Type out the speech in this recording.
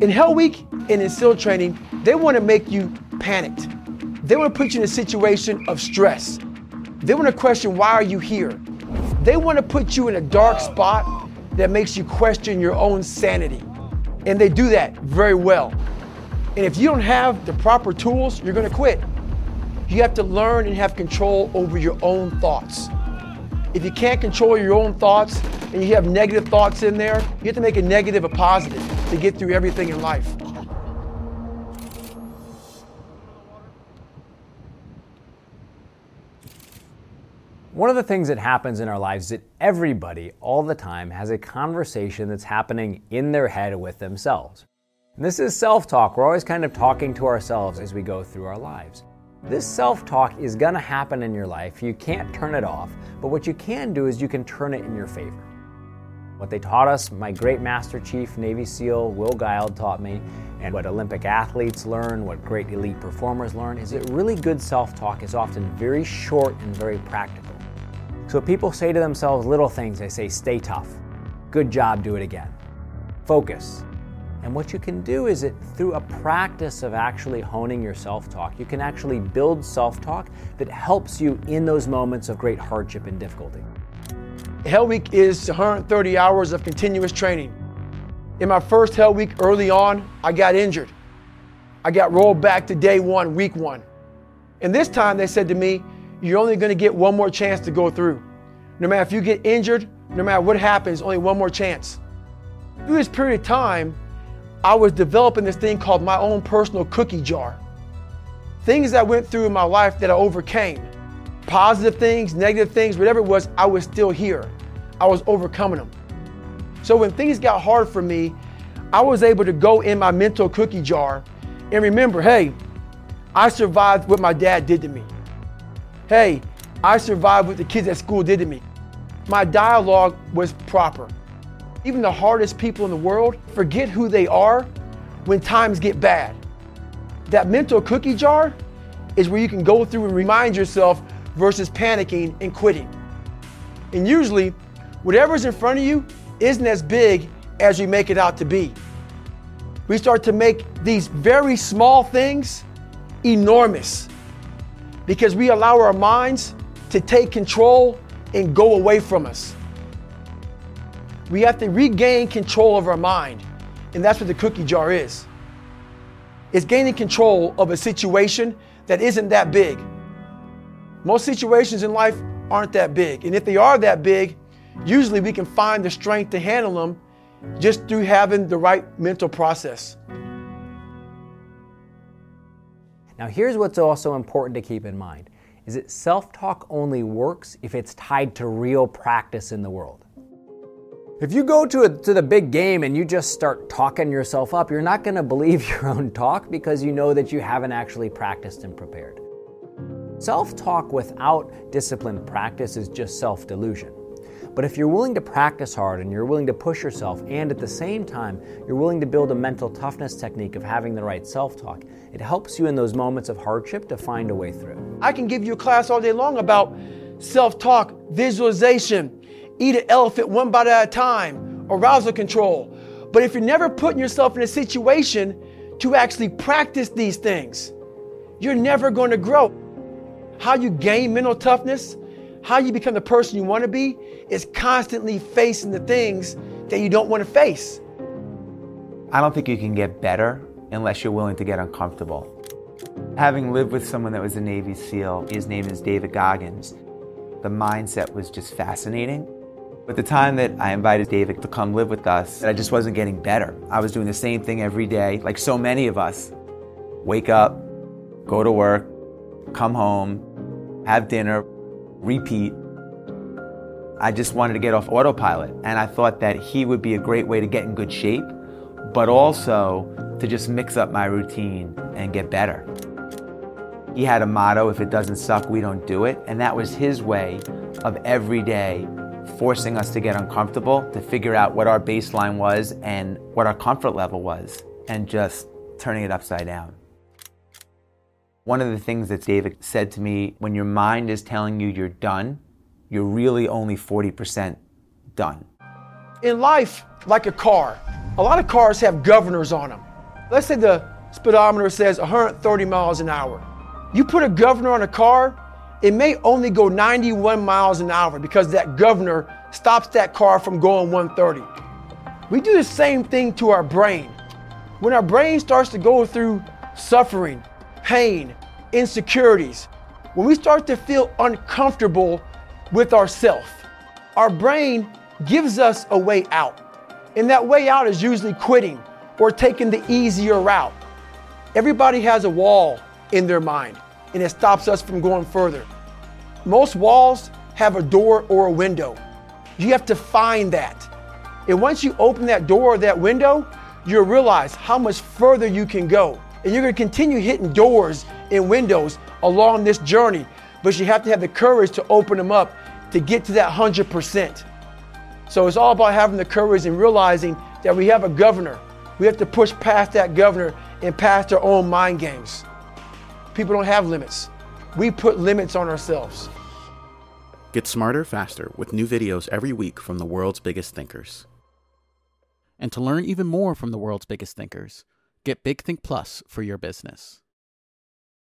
In Hell Week and in SEAL training, they want to make you panicked. They want to put you in a situation of stress. They want to question why are you here? They want to put you in a dark spot that makes you question your own sanity. And they do that very well. And if you don't have the proper tools, you're going to quit. You have to learn and have control over your own thoughts. If you can't control your own thoughts and you have negative thoughts in there, you have to make a negative a positive to get through everything in life. One of the things that happens in our lives is that everybody all the time has a conversation that's happening in their head with themselves. And this is self talk. We're always kind of talking to ourselves as we go through our lives. This self talk is going to happen in your life. You can't turn it off, but what you can do is you can turn it in your favor. What they taught us, my great Master Chief Navy SEAL Will Guile taught me, and what Olympic athletes learn, what great elite performers learn, is that really good self talk is often very short and very practical. So people say to themselves little things, they say, stay tough, good job, do it again, focus. And what you can do is that through a practice of actually honing your self talk, you can actually build self talk that helps you in those moments of great hardship and difficulty. Hell Week is 130 hours of continuous training. In my first Hell Week early on, I got injured. I got rolled back to day one, week one. And this time they said to me, You're only going to get one more chance to go through. No matter if you get injured, no matter what happens, only one more chance. Through this period of time, I was developing this thing called my own personal cookie jar. Things that went through in my life that I overcame positive things, negative things, whatever it was, I was still here. I was overcoming them. So when things got hard for me, I was able to go in my mental cookie jar and remember hey, I survived what my dad did to me. Hey, I survived what the kids at school did to me. My dialogue was proper. Even the hardest people in the world forget who they are when times get bad. That mental cookie jar is where you can go through and remind yourself versus panicking and quitting. And usually, whatever's in front of you isn't as big as we make it out to be. We start to make these very small things enormous because we allow our minds to take control and go away from us. We have to regain control of our mind, and that's what the cookie jar is. It's gaining control of a situation that isn't that big. Most situations in life aren't that big, and if they are that big, usually we can find the strength to handle them just through having the right mental process. Now here's what's also important to keep in mind is that self-talk only works if it's tied to real practice in the world. If you go to, a, to the big game and you just start talking yourself up, you're not going to believe your own talk because you know that you haven't actually practiced and prepared. Self talk without disciplined practice is just self delusion. But if you're willing to practice hard and you're willing to push yourself, and at the same time, you're willing to build a mental toughness technique of having the right self talk, it helps you in those moments of hardship to find a way through. I can give you a class all day long about self talk, visualization, eat an elephant one bite at a time, arousal control. But if you're never putting yourself in a situation to actually practice these things, you're never going to grow. How you gain mental toughness, how you become the person you want to be, is constantly facing the things that you don't want to face. I don't think you can get better unless you're willing to get uncomfortable. Having lived with someone that was a Navy SEAL, his name is David Goggins, the mindset was just fascinating. At the time that I invited David to come live with us, I just wasn't getting better. I was doing the same thing every day, like so many of us. Wake up, go to work, come home, have dinner, repeat. I just wanted to get off autopilot, and I thought that he would be a great way to get in good shape, but also to just mix up my routine and get better. He had a motto if it doesn't suck, we don't do it, and that was his way of every day forcing us to get uncomfortable, to figure out what our baseline was and what our comfort level was, and just turning it upside down. One of the things that David said to me when your mind is telling you you're done, you're really only 40% done. In life, like a car, a lot of cars have governors on them. Let's say the speedometer says 130 miles an hour. You put a governor on a car, it may only go 91 miles an hour because that governor stops that car from going 130. We do the same thing to our brain. When our brain starts to go through suffering, pain, insecurities, when we start to feel uncomfortable with ourself, our brain gives us a way out. And that way out is usually quitting or taking the easier route. Everybody has a wall in their mind, and it stops us from going further. Most walls have a door or a window. You have to find that. And once you open that door or that window, you'll realize how much further you can go. And you're going to continue hitting doors and windows along this journey, but you have to have the courage to open them up to get to that 100%. So it's all about having the courage and realizing that we have a governor. We have to push past that governor and past our own mind games. People don't have limits. We put limits on ourselves. Get smarter faster with new videos every week from the world's biggest thinkers. And to learn even more from the world's biggest thinkers, get Big Think Plus for your business.